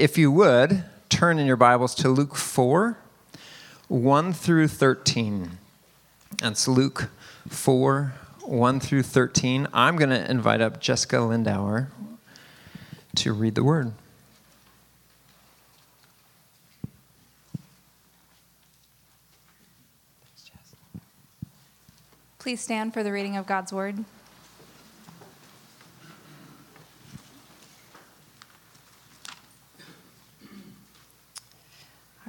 if you would, turn in your Bibles to Luke 4 1 through 13. That's Luke 4 1 through 13. I'm going to invite up Jessica Lindauer to read the word. Please stand for the reading of God's word.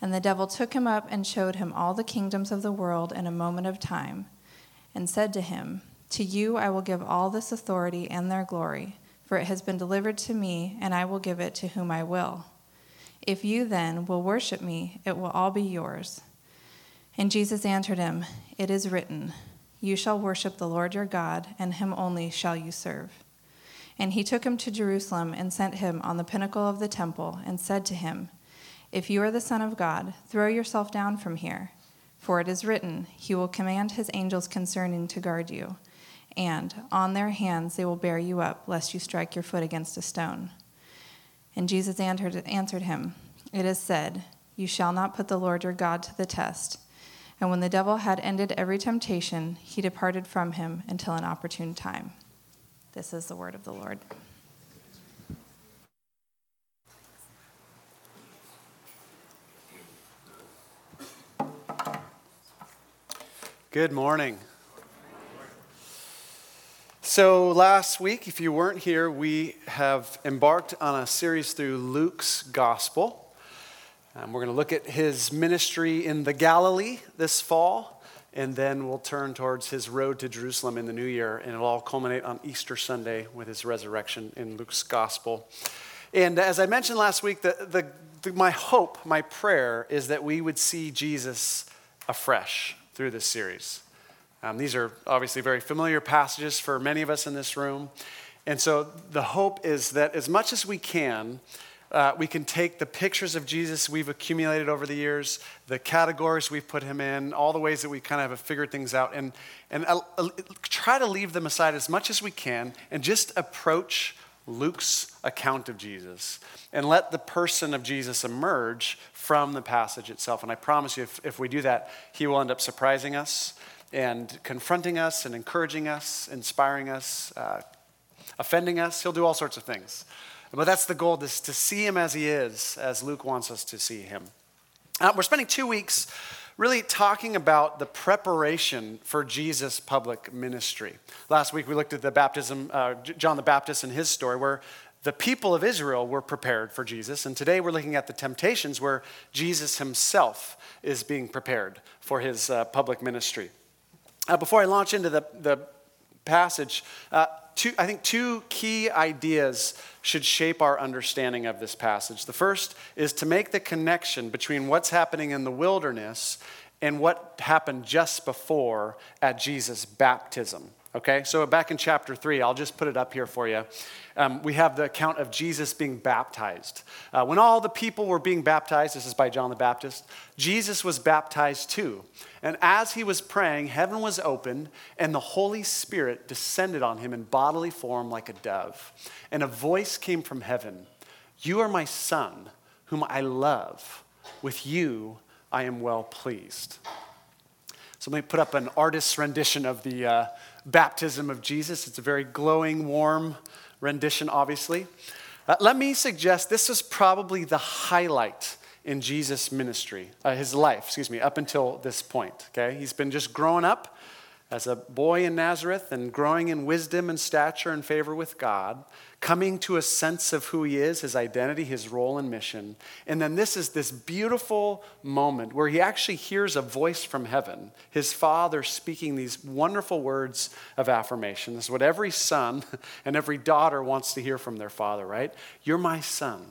And the devil took him up and showed him all the kingdoms of the world in a moment of time, and said to him, To you I will give all this authority and their glory, for it has been delivered to me, and I will give it to whom I will. If you then will worship me, it will all be yours. And Jesus answered him, It is written, you shall worship the Lord your God, and him only shall you serve. And he took him to Jerusalem and sent him on the pinnacle of the temple, and said to him, If you are the Son of God, throw yourself down from here. For it is written, He will command His angels concerning to guard you, and on their hands they will bear you up, lest you strike your foot against a stone. And Jesus answered him, It is said, You shall not put the Lord your God to the test. And when the devil had ended every temptation, he departed from him until an opportune time. This is the word of the Lord. Good morning. So, last week, if you weren't here, we have embarked on a series through Luke's gospel. Um, we're going to look at his ministry in the Galilee this fall, and then we'll turn towards his road to Jerusalem in the new year, and it'll all culminate on Easter Sunday with his resurrection in Luke's gospel. And as I mentioned last week, the, the, the, my hope, my prayer is that we would see Jesus afresh through this series. Um, these are obviously very familiar passages for many of us in this room. And so the hope is that as much as we can, uh, we can take the pictures of Jesus we've accumulated over the years, the categories we've put him in, all the ways that we kind of have figured things out, and, and uh, uh, try to leave them aside as much as we can and just approach Luke's account of Jesus and let the person of Jesus emerge from the passage itself. And I promise you, if, if we do that, he will end up surprising us and confronting us and encouraging us, inspiring us, uh, offending us. He'll do all sorts of things. But that's the goal, is to see him as he is, as Luke wants us to see him. Uh, we're spending two weeks really talking about the preparation for Jesus' public ministry. Last week we looked at the baptism, uh, John the Baptist and his story, where the people of Israel were prepared for Jesus. And today we're looking at the temptations where Jesus himself is being prepared for his uh, public ministry. Uh, before I launch into the, the passage, uh, two, I think two key ideas should shape our understanding of this passage. The first is to make the connection between what's happening in the wilderness and what happened just before at Jesus' baptism. Okay, so back in chapter three, I'll just put it up here for you. Um, we have the account of Jesus being baptized. Uh, when all the people were being baptized, this is by John the Baptist, Jesus was baptized too. And as he was praying, heaven was opened, and the Holy Spirit descended on him in bodily form like a dove. And a voice came from heaven You are my son, whom I love. With you I am well pleased. So let me put up an artist's rendition of the. Uh, baptism of Jesus. It's a very glowing, warm rendition, obviously. Uh, let me suggest this is probably the highlight in Jesus' ministry, uh, his life, excuse me, up until this point. Okay, he's been just growing up as a boy in Nazareth and growing in wisdom and stature and favor with God, coming to a sense of who he is, his identity, his role and mission. And then this is this beautiful moment where he actually hears a voice from heaven, his father speaking these wonderful words of affirmation. This is what every son and every daughter wants to hear from their father, right? You're my son,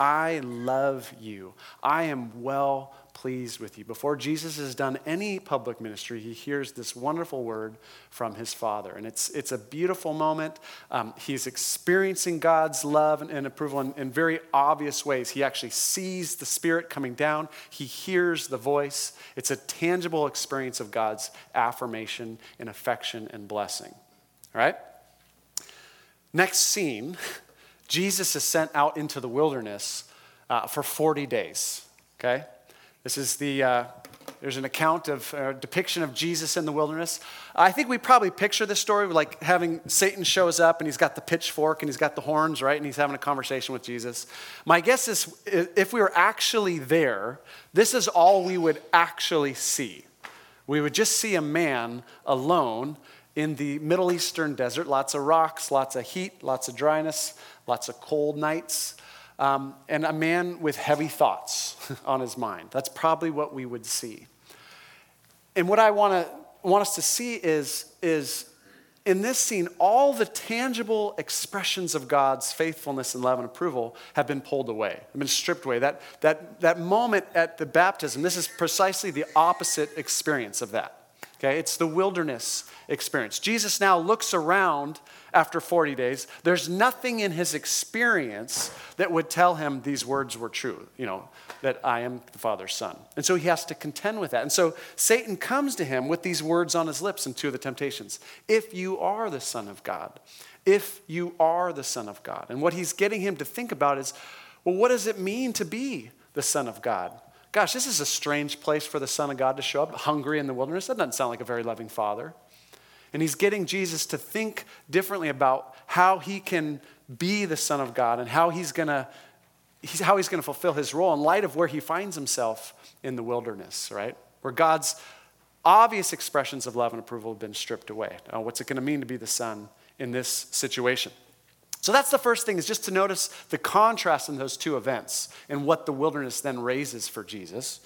I love you. I am well pleased with you. Before Jesus has done any public ministry, he hears this wonderful word from his Father. And it's, it's a beautiful moment. Um, he's experiencing God's love and, and approval in, in very obvious ways. He actually sees the Spirit coming down, he hears the voice. It's a tangible experience of God's affirmation and affection and blessing. All right? Next scene Jesus is sent out into the wilderness uh, for 40 days. Okay? This is the, uh, there's an account of a uh, depiction of Jesus in the wilderness. I think we probably picture this story like having Satan shows up and he's got the pitchfork and he's got the horns, right? And he's having a conversation with Jesus. My guess is if we were actually there, this is all we would actually see. We would just see a man alone in the Middle Eastern desert, lots of rocks, lots of heat, lots of dryness, lots of cold nights um, and a man with heavy thoughts on his mind. That's probably what we would see. And what I want to want us to see is, is in this scene, all the tangible expressions of God's faithfulness and love and approval have been pulled away, have been stripped away. That, that, that moment at the baptism, this is precisely the opposite experience of that. Okay, it's the wilderness experience. Jesus now looks around after 40 days. There's nothing in his experience that would tell him these words were true, you know, that I am the Father's Son. And so he has to contend with that. And so Satan comes to him with these words on his lips in two of the temptations If you are the Son of God, if you are the Son of God. And what he's getting him to think about is, well, what does it mean to be the Son of God? Gosh, this is a strange place for the Son of God to show up, hungry in the wilderness. That doesn't sound like a very loving father. And he's getting Jesus to think differently about how he can be the Son of God and how he's going to how he's going to fulfill his role in light of where he finds himself in the wilderness, right? Where God's obvious expressions of love and approval have been stripped away. Now, what's it going to mean to be the Son in this situation? So that's the first thing is just to notice the contrast in those two events and what the wilderness then raises for Jesus.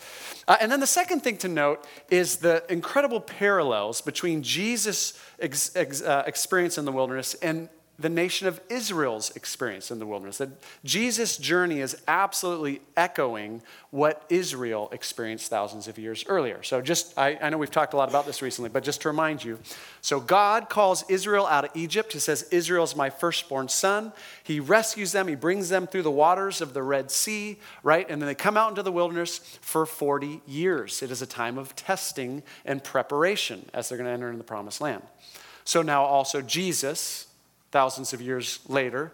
Uh, and then the second thing to note is the incredible parallels between Jesus' ex- ex- uh, experience in the wilderness and the nation of Israel's experience in the wilderness. That Jesus' journey is absolutely echoing what Israel experienced thousands of years earlier. So, just, I, I, know we've talked a lot about this recently, but just to remind you so, God calls Israel out of Egypt. He says, Israel is my firstborn son. He rescues them, he brings them through the waters of the Red Sea, right? And then they come out into the wilderness for 40 years. It is a time of testing and preparation as they're going to enter into the promised land. So, now also Jesus thousands of years later,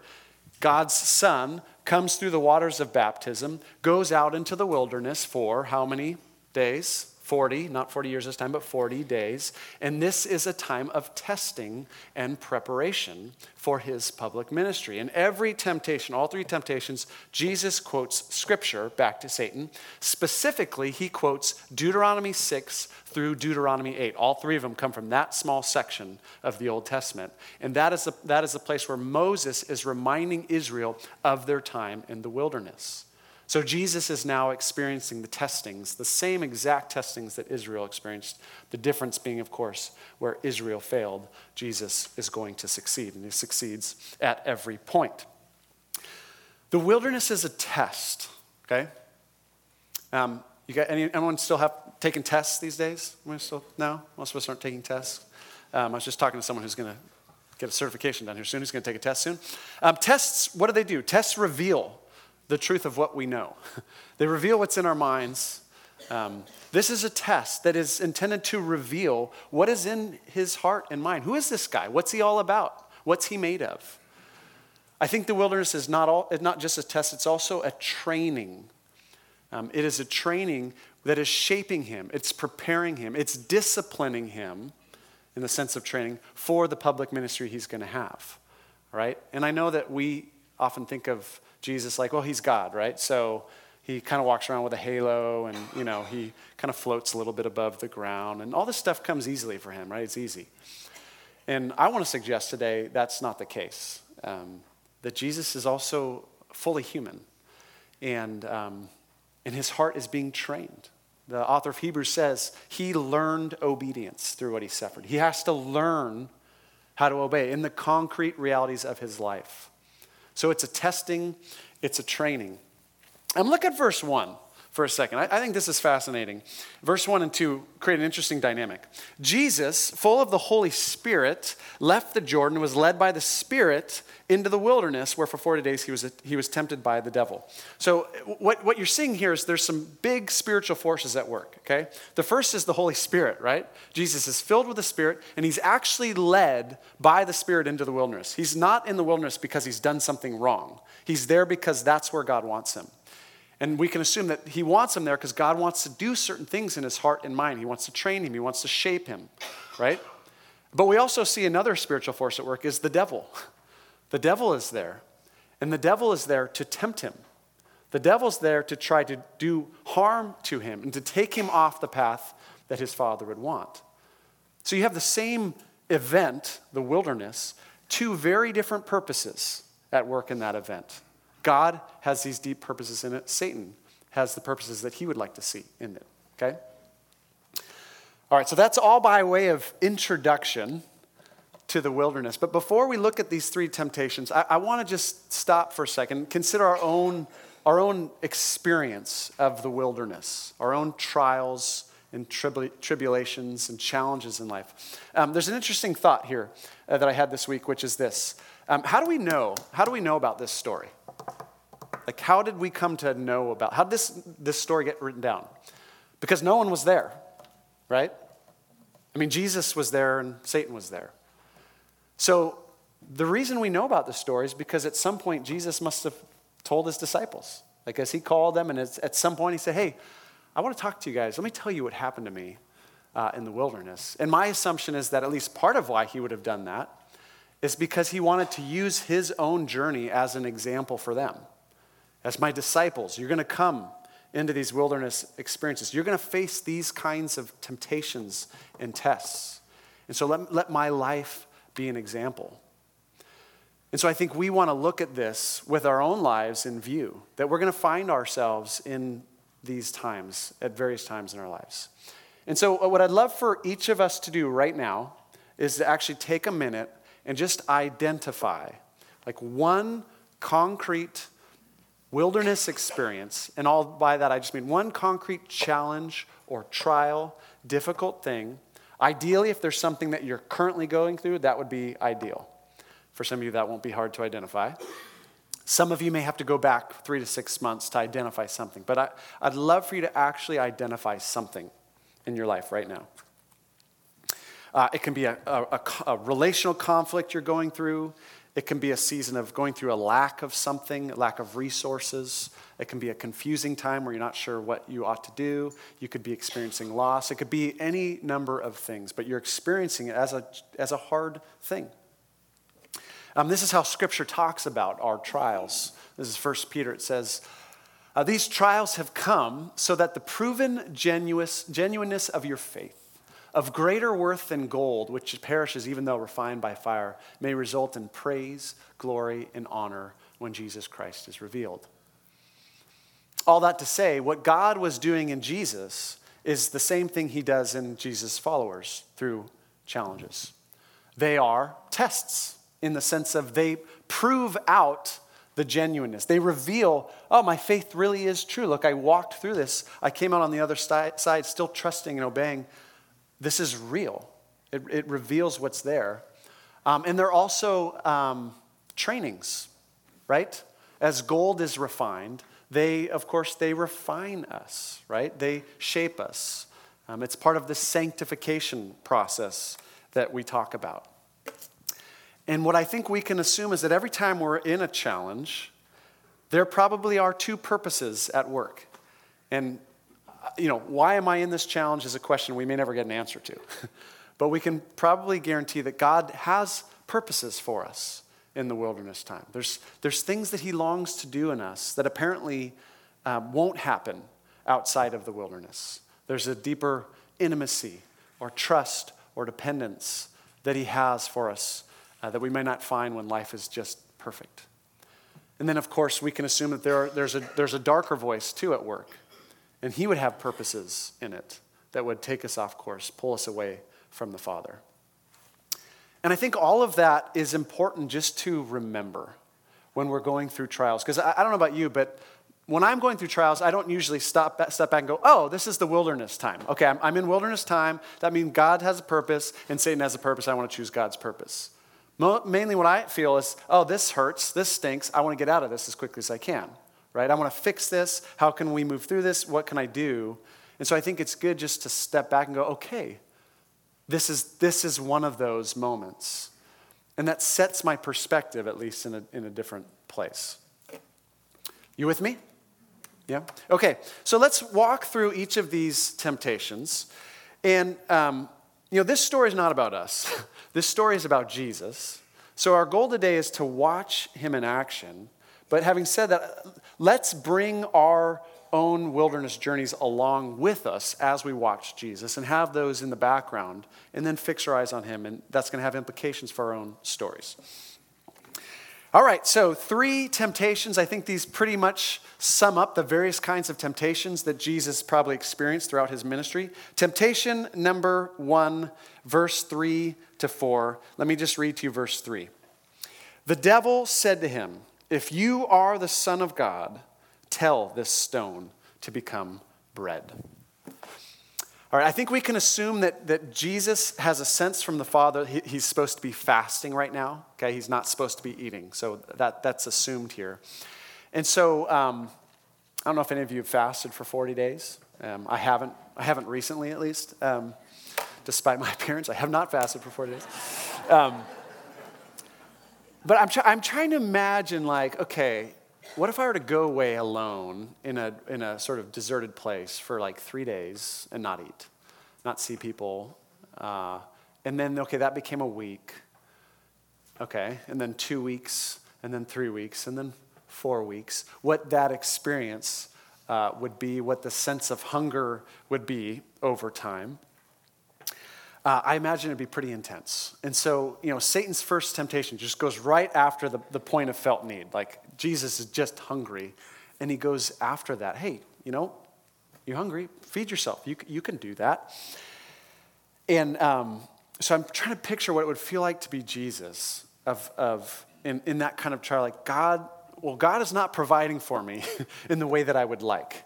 God's Son comes through the waters of baptism, goes out into the wilderness for how many days? 40, not 40 years this time, but 40 days. And this is a time of testing and preparation for his public ministry. In every temptation, all three temptations, Jesus quotes scripture back to Satan. Specifically, he quotes Deuteronomy 6 through Deuteronomy 8. All three of them come from that small section of the Old Testament. And that is the, that is the place where Moses is reminding Israel of their time in the wilderness. So Jesus is now experiencing the testings, the same exact testings that Israel experienced. The difference being, of course, where Israel failed, Jesus is going to succeed, and he succeeds at every point. The wilderness is a test, okay? Um, you got any, anyone still have taken tests these days? Still, no? Most of us aren't taking tests. Um, I was just talking to someone who's going to get a certification done here soon, who's going to take a test soon. Um, tests, what do they do? Tests reveal the truth of what we know. they reveal what's in our minds. Um, this is a test that is intended to reveal what is in his heart and mind. Who is this guy? What's he all about? What's he made of? I think the wilderness is not, all, not just a test, it's also a training. Um, it is a training that is shaping him, it's preparing him, it's disciplining him in the sense of training for the public ministry he's going to have. Right? And I know that we often think of Jesus like, well, he's God, right? So he kind of walks around with a halo and, you know, he kind of floats a little bit above the ground. And all this stuff comes easily for him, right? It's easy. And I want to suggest today that's not the case. Um, that Jesus is also fully human. And, um, and his heart is being trained. The author of Hebrews says he learned obedience through what he suffered. He has to learn how to obey in the concrete realities of his life. So it's a testing, it's a training. And look at verse 1 for a second. I, I, think this is fascinating. Verse 1 and 2 create an interesting dynamic. Jesus, full of the Holy Spirit, left the Jordan, was led by the Spirit into the wilderness, where for 40 days he was, he was tempted by the devil. So, what, what you're seeing here is there's some big spiritual forces at work, okay? The first is the Holy Spirit, right? Jesus is filled with the Spirit, and he's actually led by the Spirit into the wilderness. He's not in the wilderness because he's done something wrong, he's there because that's where God wants him. And we can assume that he wants him there because God wants to do certain things in his heart and mind. He wants to train him, he wants to shape him, right? But we also see another spiritual force at work is the devil. The devil is there, and the devil is there to tempt him. The devil's there to try to do harm to him and to take him off the path that his father would want. So you have the same event, the wilderness, two very different purposes at work in that event. God has these deep purposes in it. Satan has the purposes that he would like to see in it. Okay? All right, so that's all by way of introduction to the wilderness. But before we look at these three temptations, I, I want to just stop for a second, consider our own, our own experience of the wilderness, our own trials and tribula- tribulations and challenges in life. Um, there's an interesting thought here uh, that I had this week, which is this. Um, how do we know? How do we know about this story? Like, how did we come to know about, how did this, this story get written down? Because no one was there, right? I mean, Jesus was there and Satan was there. So, the reason we know about this story is because at some point Jesus must have told his disciples. Like, as he called them, and at some point he said, Hey, I want to talk to you guys. Let me tell you what happened to me uh, in the wilderness. And my assumption is that at least part of why he would have done that is because he wanted to use his own journey as an example for them as my disciples, you're going to come into these wilderness experiences. You're going to face these kinds of temptations and tests. And so let, let my life be an example. And so I think we want to look at this with our own lives in view, that we're going to find ourselves in these times, at various times in our lives. And so, uh, what I'd love for each of us to do right now is to actually take a minute and just identify like one concrete wilderness experience, and all by that I just mean one concrete challenge or trial, difficult thing. Ideally, if there's something that you're currently going through, that would be ideal. For some of you, that won't be hard to identify. Some of you may have to go back three to six months to identify something, but I, would love for you to actually identify something in your life right now. Uh, it can be a, a, a, relational conflict you're going through. It can be a season of going through a lack of something, lack of resources. It can be a confusing time where you're not sure what you ought to do. You could be experiencing loss. It could be any number of things, but you're experiencing it as a, as a hard thing. Um, this is how Scripture talks about our trials. This is 1 Peter. It says, uh, These trials have come so that the proven genuineness of your faith, of greater worth than gold, which perishes even though refined by fire, may result in praise, glory, and honor when Jesus Christ is revealed. All that to say, what God was doing in Jesus is the same thing he does in Jesus' followers through challenges. They are tests in the sense of they prove out the genuineness. They reveal, oh, my faith really is true. Look, I walked through this. I came out on the other side still trusting and obeying this is real. It, it reveals what's there. Um, and they're also um, trainings, right? As gold is refined, they, of course, they refine us, right? They shape us. Um, it's part of the sanctification process that we talk about. And what I think we can assume is that every time we're in a challenge, there probably are two purposes at work. And you know, why am I in this challenge is a question we may never get an answer to. but we can probably guarantee that God has purposes for us in the wilderness time. There's, there's things that He longs to do in us that apparently uh, won't happen outside of the wilderness. There's a deeper intimacy or trust or dependence that He has for us uh, that we may not find when life is just perfect. And then, of course, we can assume that there are, there's, a, there's a darker voice too at work and He would have purposes in it that would take us off course, pull us away from the Father. And I think all of that is important just to remember when we're going through trials. Because I, I don't know about you, but when I'm going through trials, I don't usually stop, step back and go, oh, this is the wilderness time. Okay, I'm, I'm in wilderness time. That means God has a purpose and Satan has a purpose. I want to choose God's purpose. Mo- mainly what I feel is, oh, this hurts, this stinks. I want to get out of this as quickly as I can, right? I want to fix this. How can we move through this? What can I do? And so I think it's good just to step back and go, okay, this is, this is one of those moments. And that sets my perspective, at least, in a, in a different place. You with me? Yeah? Okay, so let's walk through each of these temptations. And, um, you know, this story is not about us, this story is about Jesus. So our goal today is to watch him in action. But having said that, let's bring our own wilderness journeys along with us as we watch Jesus and have those in the background and then fix our eyes on him. And that's going to have implications for our own stories. All right, so three temptations. I think these pretty much sum up the various kinds of temptations that Jesus probably experienced throughout his ministry. Temptation number one, verse three to four. Let me just read to you verse three. The devil said to him, If you are the Son of God, tell this stone to become bread. All right, I think we can assume that, that Jesus has a sense from the Father. He, he's supposed to be fasting right now. Okay, he's not supposed to be eating. So that, that's assumed here. And so um, I don't know if any of you have fasted for 40 days. Um, I haven't. I haven't recently, at least. Um, despite my appearance, I have not fasted for 40 days. But I'm, I'm trying to imagine, like, okay, what if I were to go away alone in a, in a sort of deserted place for like three days and not eat, not see people? Uh, and then, okay, that became a week. Okay, and then two weeks, and then three weeks, and then four weeks. What that experience uh, would be, what the sense of hunger would be over time. Uh, I imagine it'd be pretty intense. And so, you know, Satan's first temptation just goes right after the, the point of felt need. Like, Jesus is just hungry. And he goes after that. Hey, you know, you're hungry, feed yourself. You, you can do that. And um, so I'm trying to picture what it would feel like to be Jesus of, of in, in that kind of trial. Like, God, well, God is not providing for me in the way that I would like.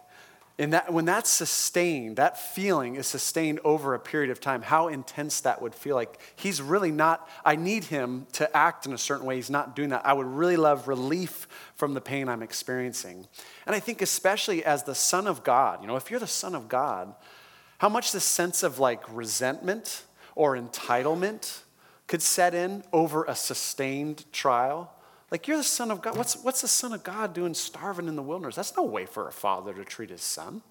And that, when that's sustained, that feeling is sustained over a period of time, how intense that would feel like. He's really not, I need him to act in a certain way. He's not doing that. I would really love relief from the pain I'm experiencing. And I think, especially as the Son of God, you know, if you're the Son of God, how much the sense of like resentment or entitlement could set in over a sustained trial. Like, you're the Son of God. What's, what's the Son of God doing starving in the wilderness? That's no way for a father to treat his son.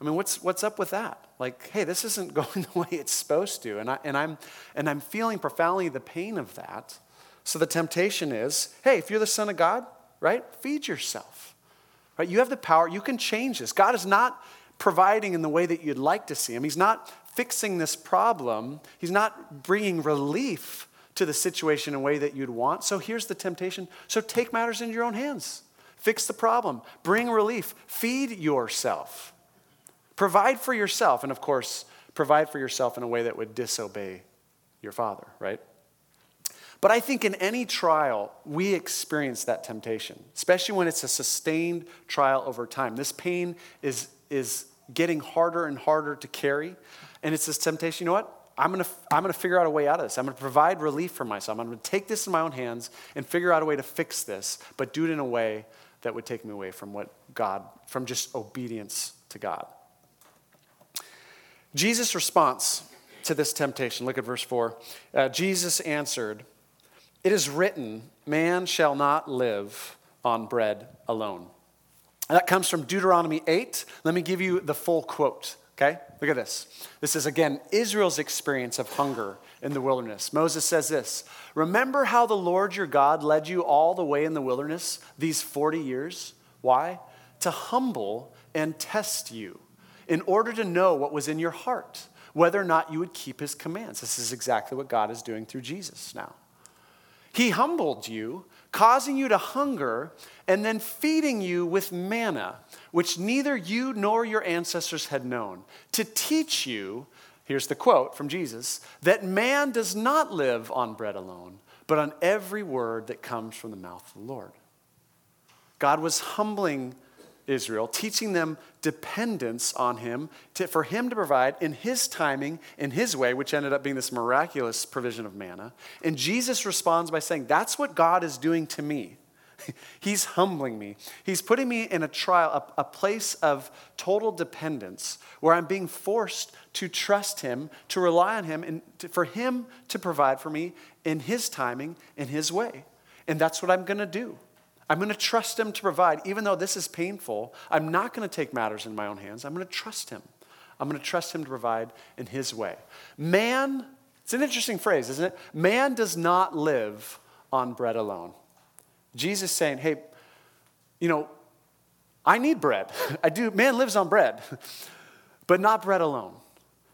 I mean, what's, what's up with that? Like, hey, this isn't going the way it's supposed to. And, I, and, I'm, and I'm feeling profoundly the pain of that. So the temptation is hey, if you're the Son of God, right, feed yourself. Right? You have the power, you can change this. God is not providing in the way that you'd like to see Him, He's not fixing this problem, He's not bringing relief to the situation in a way that you'd want. So here's the temptation. So take matters into your own hands. Fix the problem. Bring relief. Feed yourself. Provide for yourself. And of course, provide for yourself in a way that would disobey your father, right? But I think in any trial, we experience that temptation, especially when it's a sustained trial over time. This pain is, is getting harder and harder to carry. And it's this temptation, you know what? I'm going to I'm going to figure out a way out of this. I'm going to provide relief for myself. I'm going to take this in my own hands and figure out a way to fix this, but do it in a way that would take me away from what God, from just obedience to God. Jesus' response to this temptation, look at verse 4. Uh, Jesus answered, It is written, man shall not live on bread alone. And that comes from Deuteronomy 8. Let me give you the full quote. Okay? Look at this. This is again Israel's experience of hunger in the wilderness. Moses says this Remember how the Lord your God led you all the way in the wilderness these 40 years? Why? To humble and test you in order to know what was in your heart, whether or not you would keep his commands. This is exactly what God is doing through Jesus now. He humbled you, causing you to hunger, and then feeding you with manna which neither you nor your ancestors had known, to teach you, here's the quote from Jesus, that man does not live on bread alone, but on every word that comes from the mouth of the Lord. God was humbling Israel, teaching them dependence on him to, for him to provide in his timing, in his way, which ended up being this miraculous provision of manna. And Jesus responds by saying, That's what God is doing to me. He's humbling me. He's putting me in a trial, a, a, place of total dependence where I'm being forced to trust Him, to rely on Him, and to, for Him to provide for me in His timing, in His way. And that's what I'm going to do. I'm going to trust Him to provide. Even though this is painful, I'm not going to take matters in my own hands. I'm going to trust Him. I'm going to trust Him to provide in His way. Man, it's an interesting phrase, isn't it? Man does not live on bread alone. Jesus saying, hey, you know, I need bread. I do. Man lives on bread, but not bread alone.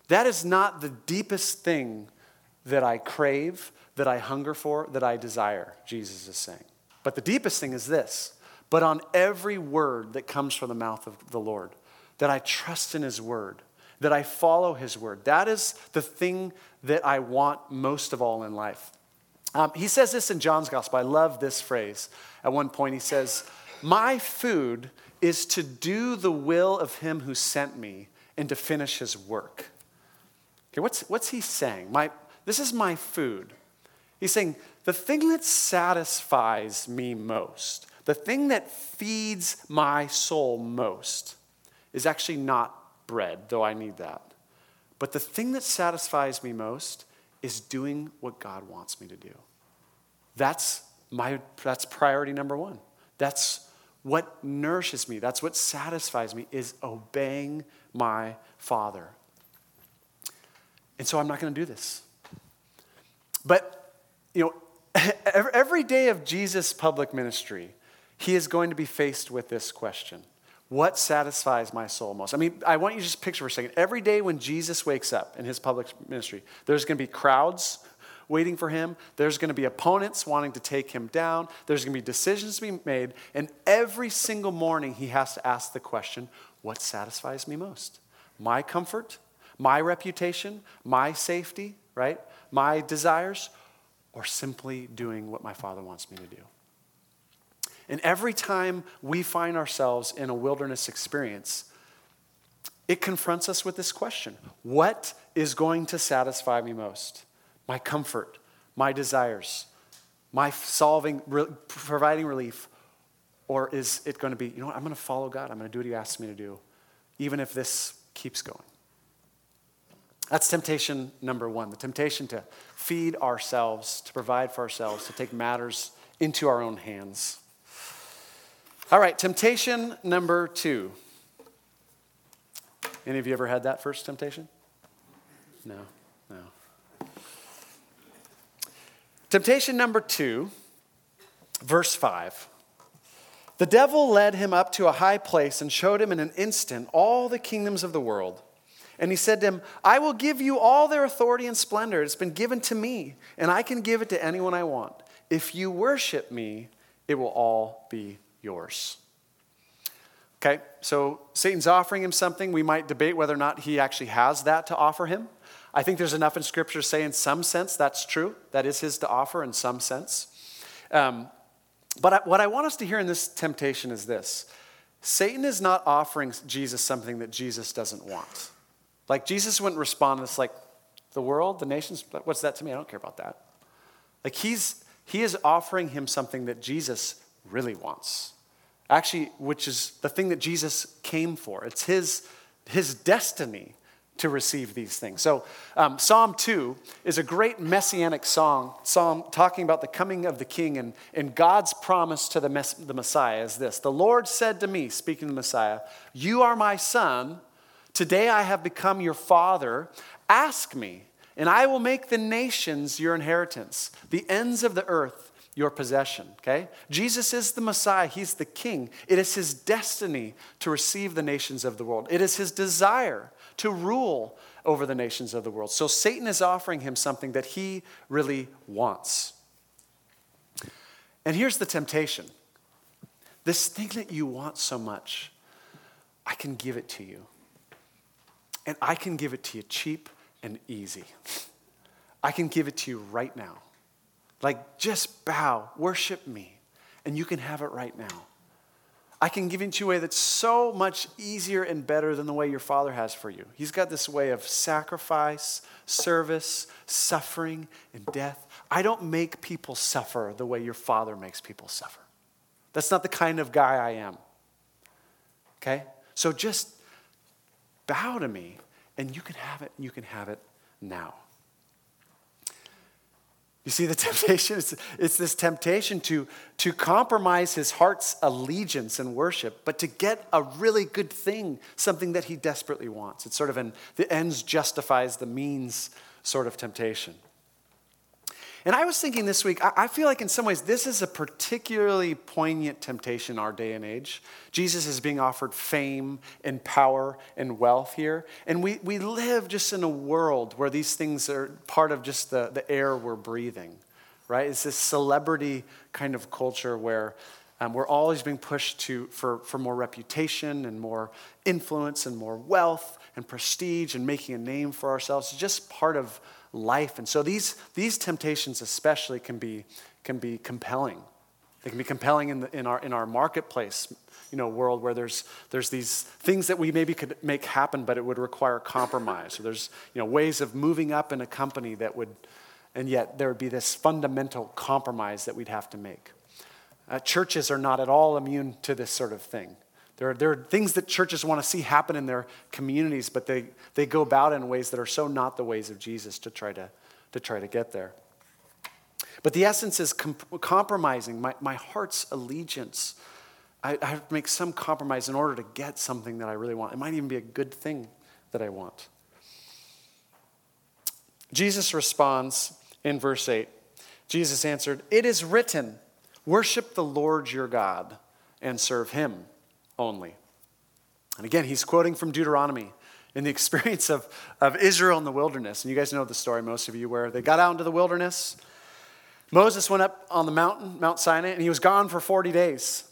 That is not the deepest thing that I crave, that I hunger for, that I desire, Jesus is saying. But the deepest thing is this but on every word that comes from the mouth of the Lord, that I trust in his word, that I follow his word. That is the thing that I want most of all in life. Um, he says this in John's gospel. I love this phrase. At one point, he says, My food is to do the will of him who sent me and to finish his work. Okay, what's, what's he saying? My, this is my food. He's saying, the thing that satisfies me most, the thing that feeds my soul most, is actually not bread, though I need that. But the thing that satisfies me most is doing what God wants me to do. That's my that's priority number 1. That's what nourishes me. That's what satisfies me is obeying my Father. And so I'm not going to do this. But you know, every day of Jesus' public ministry, he is going to be faced with this question. What satisfies my soul most? I mean, I want you to just picture for a second. Every day when Jesus wakes up in his public ministry, there's going to be crowds waiting for him. There's going to be opponents wanting to take him down. There's going to be decisions to be made. And every single morning, he has to ask the question what satisfies me most? My comfort, my reputation, my safety, right? My desires, or simply doing what my Father wants me to do? And every time we find ourselves in a wilderness experience, it confronts us with this question What is going to satisfy me most? My comfort, my desires, my solving, providing relief? Or is it going to be, you know what, I'm going to follow God. I'm going to do what He asks me to do, even if this keeps going? That's temptation number one the temptation to feed ourselves, to provide for ourselves, to take matters into our own hands. All right, temptation number two. Any of you ever had that first temptation? No, no. Temptation number two, verse five. The devil led him up to a high place and showed him in an instant all the kingdoms of the world. And he said to him, I will give you all their authority and splendor. It's been given to me, and I can give it to anyone I want. If you worship me, it will all be yours. Okay, so Satan's offering him something. We might debate whether or not he actually has that to offer him. I think there's enough in Scripture to say, in some sense, that's true. That is his to offer in some sense. Um, but what I want us to hear in this temptation is this Satan is not offering Jesus something that Jesus doesn't want. Like, Jesus wouldn't respond to this, like, the world, the nations, what's that to me? I don't care about that. Like, he's, he is offering him something that Jesus really wants. Actually, which is the thing that Jesus came for. It's his, his destiny to receive these things. So, um, Psalm 2 is a great messianic song, psalm talking about the coming of the king and, and God's promise to the, mess, the Messiah is this The Lord said to me, speaking to the Messiah, You are my son. Today I have become your father. Ask me, and I will make the nations your inheritance, the ends of the earth your possession, okay? Jesus is the Messiah, He's the King. It is His destiny to receive the nations of the world, it is His desire to rule over the nations of the world. So Satan is offering Him something that He really wants. And here's the temptation this thing that you want so much, I can give it to you. And I can give it to you cheap and easy. I can give it to you right now. Like, just bow, worship me, and you can have it right now. I can give it to you a way that's so much easier and better than the way your father has for you. He's got this way of sacrifice, service, suffering, and death. I don't make people suffer the way your father makes people suffer. That's not the kind of guy I am. Okay? So just bow to me, and you can have it, and you can have it now. You see the temptation? It's, it's, this temptation to, to compromise his heart's allegiance and worship, but to get a really good thing, something that he desperately wants. It's sort of an the ends justifies the means sort of temptation. And I was thinking this week, I feel like in some ways this is a particularly poignant temptation in our day and age. Jesus is being offered fame and power and wealth here. And we, we live just in a world where these things are part of just the, the air we're breathing, right? It's this celebrity kind of culture where um, we're always being pushed to, for, for more reputation and more influence and more wealth and prestige and making a name for ourselves. It's just part of life. And so these, these temptations, especially, can be, can be compelling. They can be compelling in, the, in, our, in our marketplace you know, world where there's, there's these things that we maybe could make happen, but it would require compromise. So there's you know, ways of moving up in a company that would, and yet there would be this fundamental compromise that we'd have to make. Uh, churches are not at all immune to this sort of thing. There are, there are things that churches want to see happen in their communities, but they, they go about in ways that are so not the ways of Jesus to try to, to, try to get there. But the essence is compromising my, my heart's allegiance. I, I have to make some compromise in order to get something that I really want. It might even be a good thing that I want. Jesus responds in verse 8. Jesus answered, It is written, worship the Lord your God and serve him only. And again, he's quoting from Deuteronomy in the experience of, of Israel in the wilderness. And you guys know the story, most of you, where they got out into the wilderness. Moses went up on the mountain, Mount Sinai, and he was gone for 40 days.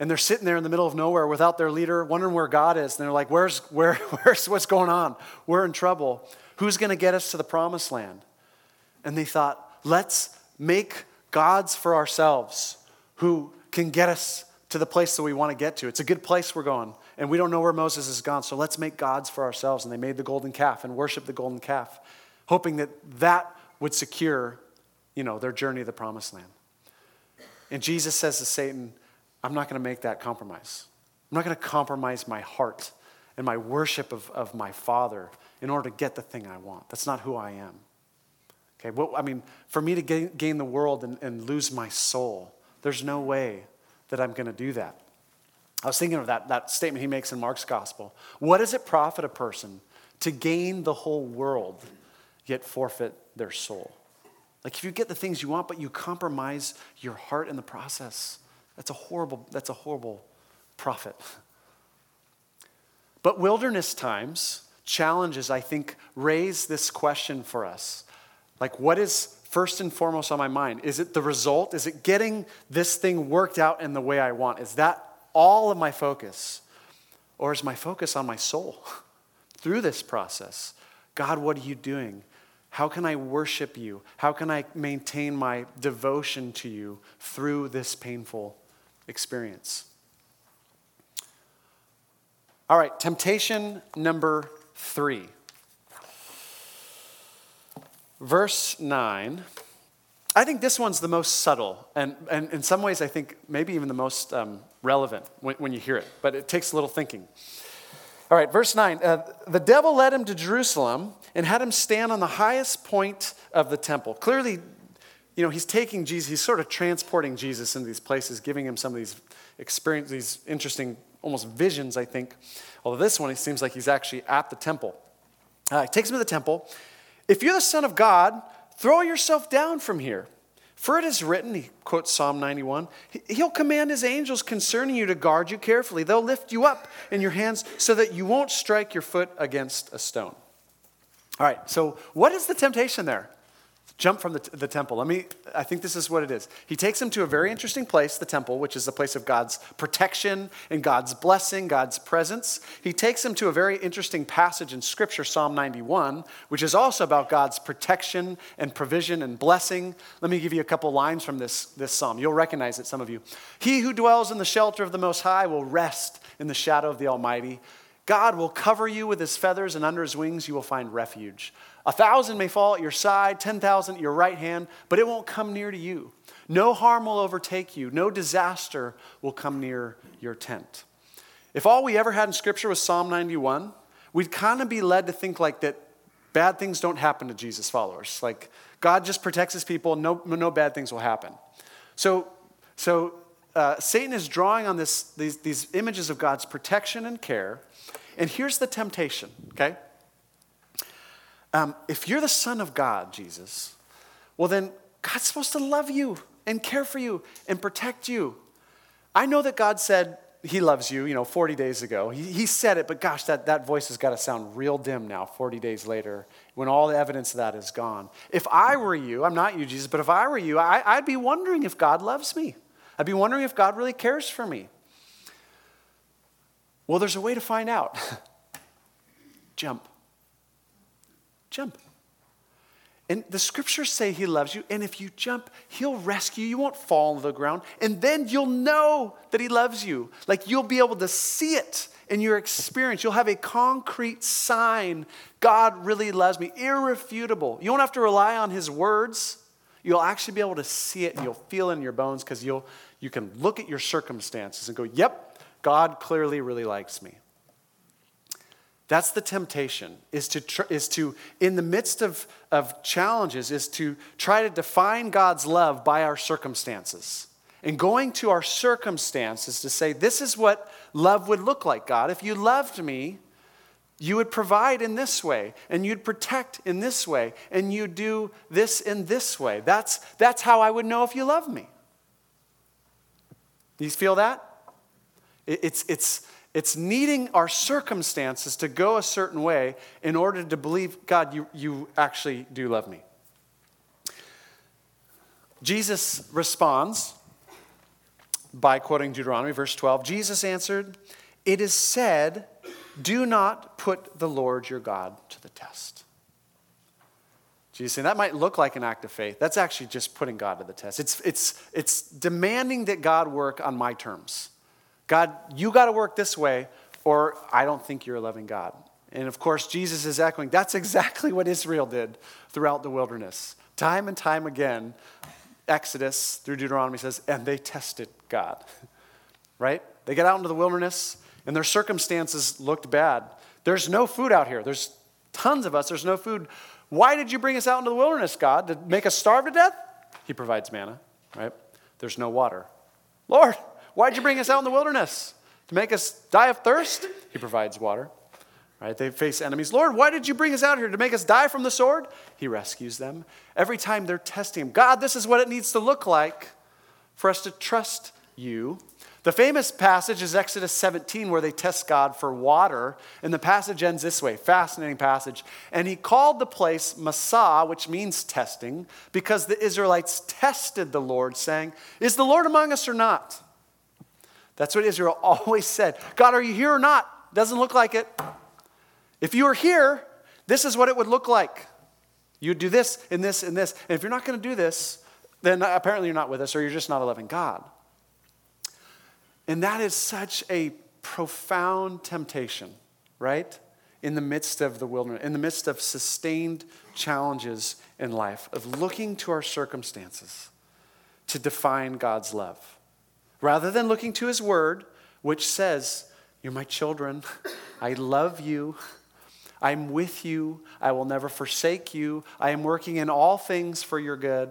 And they're sitting there in the middle of nowhere without their leader, wondering where God is. And they're like, Where's, where, where's what's going on? We're in trouble. Who's going to get us to the promised land? And they thought, Let's make gods for ourselves who can get us to the place that we want to get to. It's a good place we're going, and we don't know where Moses has gone, so let's make gods for ourselves. And they made the golden calf and worshiped the golden calf, hoping that that would secure, you know, their journey to the promised land. And Jesus says to Satan, I'm not going to make that compromise. I'm not going to compromise my heart and my worship of, of my Father in order to get the thing I want. That's not who I am. Okay, well, I mean, for me to gain, gain the world and, and lose my soul, there's no way that I'm going to do that. I was thinking of that, that statement he makes in Mark's gospel. What does it profit a person to gain the whole world yet forfeit their soul? Like if you get the things you want, but you compromise your heart in the process, that's a horrible, that's a horrible profit. But wilderness times, challenges, I think, raise this question for us. Like, what is first and foremost on my mind? Is it the result? Is it getting this thing worked out in the way I want? Is that all of my focus? Or is my focus on my soul through this process? God, what are you doing? How can I worship you? How can I maintain my devotion to you through this painful experience? All right, temptation number three. Verse 9. I think this one's the most subtle, and, and in some ways, I think maybe even the most um, relevant when, when, you hear it, but it takes a little thinking. All right, verse 9. Uh, the devil led him to Jerusalem and had him stand on the highest point of the temple. Clearly, you know, he's taking Jesus, he's sort of transporting Jesus into these places, giving him some of these experiences, these interesting, almost visions, I think. Although this one, it seems like he's actually at the temple. Uh, he takes him to the temple if you're the Son of God, throw yourself down from here. For it is written, he quotes Psalm 91, He'll command His angels concerning you to guard you carefully. They'll lift you up in your hands so that you won't strike your foot against a stone. All right, so what is the temptation there? Jump from the, the temple. Let me, I think this is what it is. He takes him to a very interesting place, the temple, which is the place of God's protection and God's blessing, God's presence. He takes him to a very interesting passage in Scripture, Psalm 91, which is also about God's protection and provision and blessing. Let me give you a couple lines from this, this psalm. You'll recognize it, some of you. He who dwells in the shelter of the Most High will rest in the shadow of the Almighty. God will cover you with his feathers, and under his wings you will find refuge. A thousand may fall at your side, 10,000 at your right hand, but it won't come near to you. No harm will overtake you, no disaster will come near your tent. If all we ever had in Scripture was Psalm 91, we'd kind of be led to think like that bad things don't happen to Jesus' followers. Like God just protects his people, no, no bad things will happen. So, so uh, Satan is drawing on this, these, these images of God's protection and care. And here's the temptation, okay? Um, if you're the Son of God, Jesus, well, then God's supposed to love you and care for you and protect you. I know that God said he loves you, you know, 40 days ago. He, he said it, but gosh, that, that voice has got to sound real dim now, 40 days later, when all the evidence of that is gone. If I were you, I'm not you, Jesus, but if I were you, I, I'd be wondering if God loves me. I'd be wondering if God really cares for me. Well, there's a way to find out. Jump. Jump. And the scriptures say he loves you, and if you jump, he'll rescue you. You won't fall on the ground. And then you'll know that he loves you. Like you'll be able to see it in your experience. You'll have a concrete sign God really loves me, irrefutable. You won't have to rely on his words. You'll actually be able to see it and you'll feel it in your bones because you'll you can look at your circumstances and go, yep, God clearly really likes me. That's the temptation, is to, tr- is to in the midst of, of challenges, is to try to define God's love by our circumstances. And going to our circumstances to say, this is what love would look like, God. If you loved me, you would provide in this way, and you'd protect in this way, and you'd do this in this way. That's, that's how I would know if you love me. Do you feel that? It's, it's, it's needing our circumstances to go a certain way in order to believe, God, you, you actually do love me. Jesus responds by quoting Deuteronomy, verse 12. Jesus answered, It is said, do not put the Lord your God to the test. Jesus saying that might look like an act of faith. That's actually just putting God to the test. It's, it's, it's demanding that God work on my terms. God, you got to work this way, or I don't think you're a loving God. And of course, Jesus is echoing that's exactly what Israel did throughout the wilderness. Time and time again, Exodus through Deuteronomy says, and they tested God. right? They get out into the wilderness, and their circumstances looked bad. There's no food out here. There's tons of us. There's no food. Why did you bring us out into the wilderness, God? To make us starve to death? He provides manna, right? There's no water. Lord, Why'd you bring us out in the wilderness? To make us die of thirst? He provides water. Right? They face enemies. Lord, why did you bring us out here? To make us die from the sword? He rescues them. Every time they're testing him, God, this is what it needs to look like for us to trust you. The famous passage is Exodus 17, where they test God for water. And the passage ends this way fascinating passage. And he called the place Massah, which means testing, because the Israelites tested the Lord, saying, Is the Lord among us or not? That's what Israel always said. God, are you here or not? Doesn't look like it. If you were here, this is what it would look like. You'd do this and this and this. And if you're not going to do this, then apparently you're not with us or you're just not a loving God. And that is such a profound temptation, right? In the midst of the wilderness, in the midst of sustained challenges in life, of looking to our circumstances to define God's love rather than looking to his word, which says, You're my children, I love you, I'm with you, I will never forsake you, I am working in all things for your good.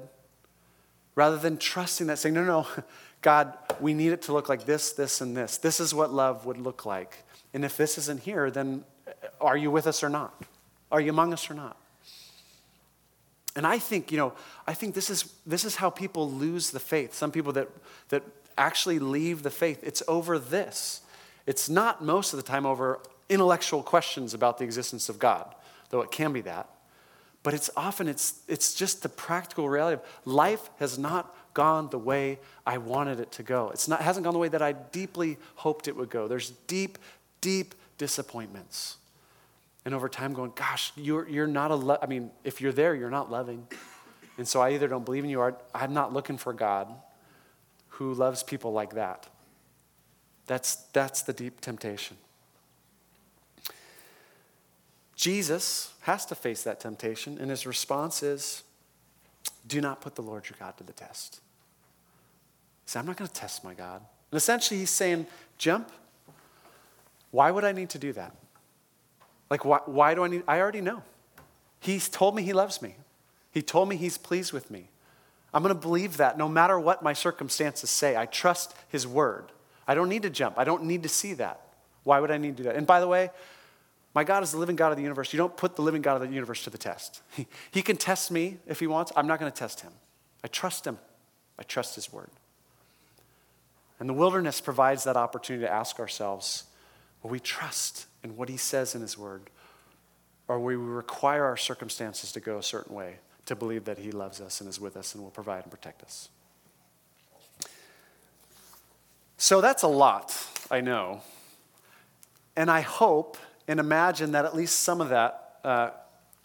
Rather than trusting that, saying, No, no, God, we need it to look like this, this, and this. This is what love would look like. And if this isn't here, then are you with us or not? Are you among us or not? And I think, you know, I think this is, this is how people lose the faith. Some people that, that actually leave the faith, it's over this. It's not most of the time over intellectual questions about the existence of God, though it can be that. But it's often it's it's just the practical reality of life has not gone the way I wanted it to go. It's not hasn't gone the way that I deeply hoped it would go. There's deep, deep disappointments. And over time going, gosh, you're, you're not a, lo- I mean, if you're there, you're not loving. And so I either don't believe in you or I'm not looking for God who loves people like that. That's, that's the deep temptation. Jesus has to face that temptation, and his response is do not put the Lord your God to the test. He I'm not going to test my God. And essentially, he's saying, jump. Why would I need to do that? Like, why, why do I need? I already know. He's told me he loves me, he told me he's pleased with me. I'm going to believe that no matter what my circumstances say. I trust his word. I don't need to jump. I don't need to see that. Why would I need to do that? And by the way, my God is the living God of the universe. You don't put the living God of the universe to the test. He, can test me if he wants. I'm not going to test him. I trust him. I trust his word. And the wilderness provides that opportunity to ask ourselves will we trust in what he says in his word? Or will we require our circumstances to go a certain way to believe that he loves us and is with us and will provide and protect us? So that's a lot, I know. And I hope and imagine that at least some of that, uh,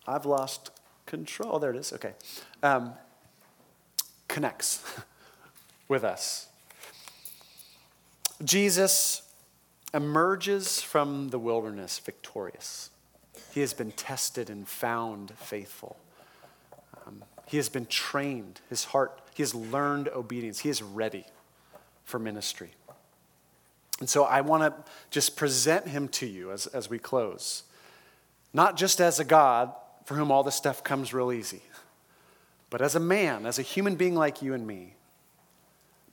I've lost control. There it is. Okay. Um, connects with us. Jesus emerges from the wilderness victorious. He has been tested and found faithful. He has been trained, his heart, he has learned obedience. He is ready for ministry. And so I want to just present him to you as, as we close. Not just as a God for whom all this stuff comes real easy, but as a man, as a human being like you and me,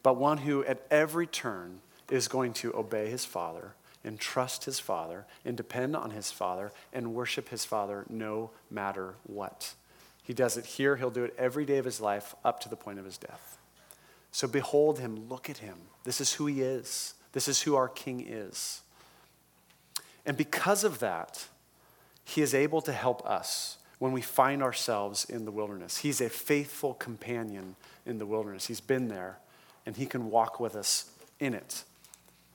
but one who at every turn is going to obey his Father and trust his Father and depend on his Father and worship his Father no matter what. He does it here, he'll do it every day of his life up to the point of his death. So behold him, look at him. This is who he is. This is who our King is. And because of that, he is able to help us when we find ourselves in the wilderness. He's a faithful companion in the wilderness. He's been there, and he can walk with us in it.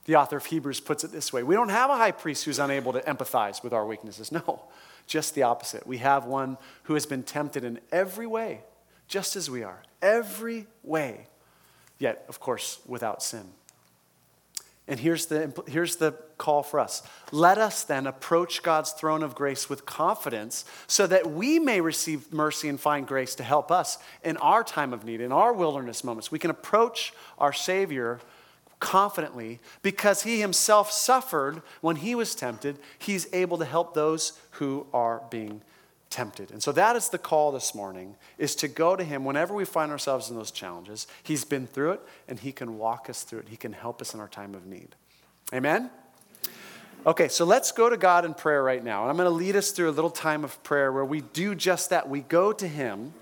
The author of Hebrews puts it this way We don't have a high priest who's unable to empathize with our weaknesses. No, just the opposite. We have one who has been tempted in every way, just as we are, every way, yet, of course, without sin. And here's the, here's the call for us. Let us then approach God's throne of grace with confidence so that we may receive mercy and find grace to help us in our time of need, in our wilderness moments. We can approach our Savior confidently because he himself suffered when he was tempted. He's able to help those who are being tempted. And so that is the call this morning is to go to him whenever we find ourselves in those challenges. He's been through it and he can walk us through it. He can help us in our time of need. Amen. Okay, so let's go to God in prayer right now. And I'm going to lead us through a little time of prayer where we do just that. We go to him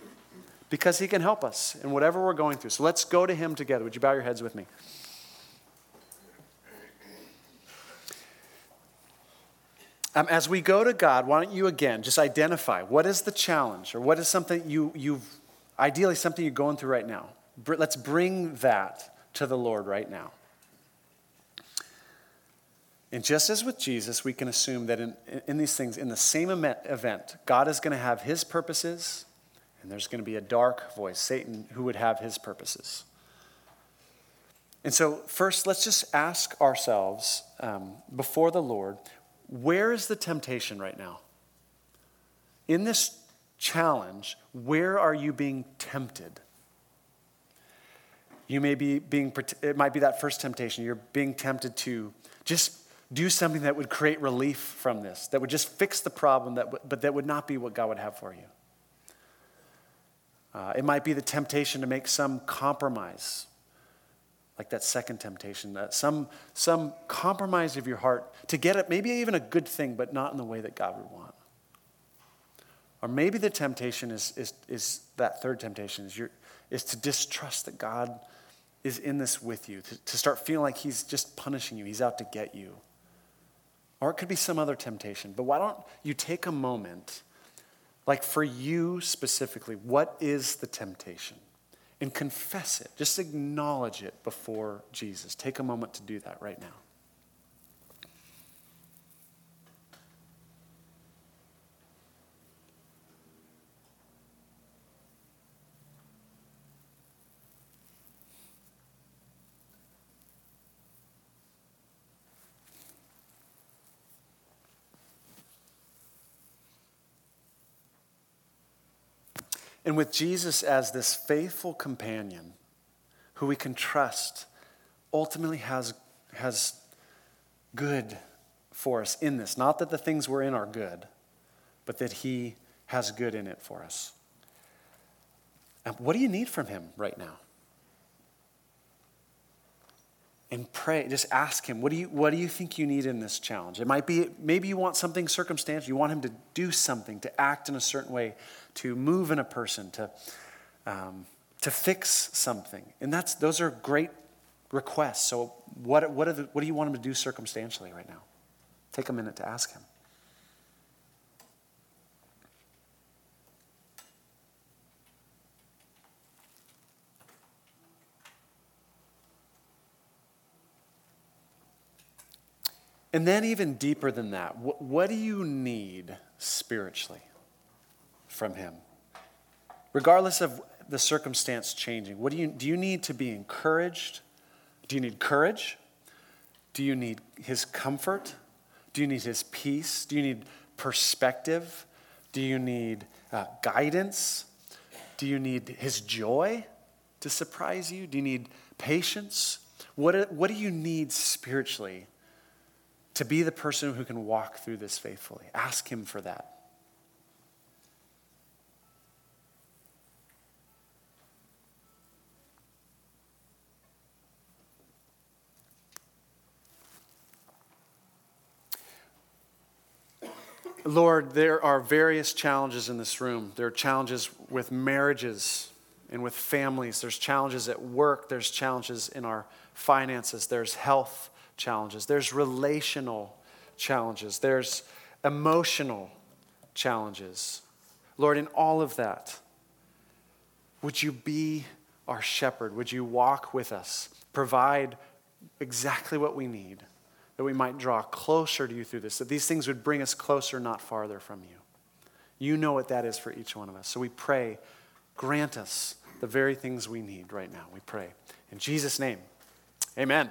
because he can help us in whatever we're going through. So let's go to him together. Would you bow your heads with me? Um, as we go to God, why don't you again just identify what is the challenge or what is something you, you've, ideally something you're going through right now. Let's bring that to the Lord right now. And just as with Jesus, we can assume that in, in these things, in the same event, God is going to have his purposes, and there's going to be a dark voice, Satan, who would have his purposes. And so, first, let's just ask ourselves um, before the Lord where is the temptation right now? In this challenge, where are you being tempted? You may be being, it might be that first temptation. You're being tempted to just do something that would create relief from this, that would just fix the problem, that, but that would not be what God would have for you. Uh, it might be the temptation to make some compromise like that second temptation, that some, some compromise of your heart to get it, maybe even a good thing, but not in the way that God would want. Or maybe the temptation is, is, is that third temptation is, your, is to distrust that God is in this with you, to, to start feeling like He's just punishing you, He's out to get you. Or it could be some other temptation. But why don't you take a moment Like for you specifically, what is the temptation? And confess it. Just acknowledge it before Jesus. Take a moment to do that right now. And with Jesus as this faithful companion who we can trust, ultimately has, has good for us in this. Not that the things we're in are good, but that He has good in it for us. And what do you need from Him right now? And pray. Just ask him, what do, you, what do you think you need in this challenge? It might be, maybe you want something circumstantial. You want him to do something, to act in a certain way, to move in a person, to, um, to fix something. And that's, those are great requests. So, what, what, the, what do you want him to do circumstantially right now? Take a minute to ask him. And then, even deeper than that, what, what do you need spiritually from Him? Regardless of the circumstance changing, what do you, do you need to be encouraged? Do you need courage? Do you need His comfort? Do you need His peace? Do you need perspective? Do you need uh, guidance? Do you need His joy to surprise you? Do you need patience? What, what do you need spiritually to be the person who can walk through this faithfully. Ask Him for that. Lord, there are various challenges in this room. There are challenges with marriages and with families. There's challenges at work. There's challenges in our finances. There's health challenges, there's relational challenges, there's emotional challenges. Lord, in all of that, would you be our shepherd? Would you walk with us, provide exactly what we need, that we might draw closer to you through this, that these things would bring us closer, not farther from you? You know what that is for each one of us. So we pray, grant us the very things we need right now. We pray. In Jesus' name, amen.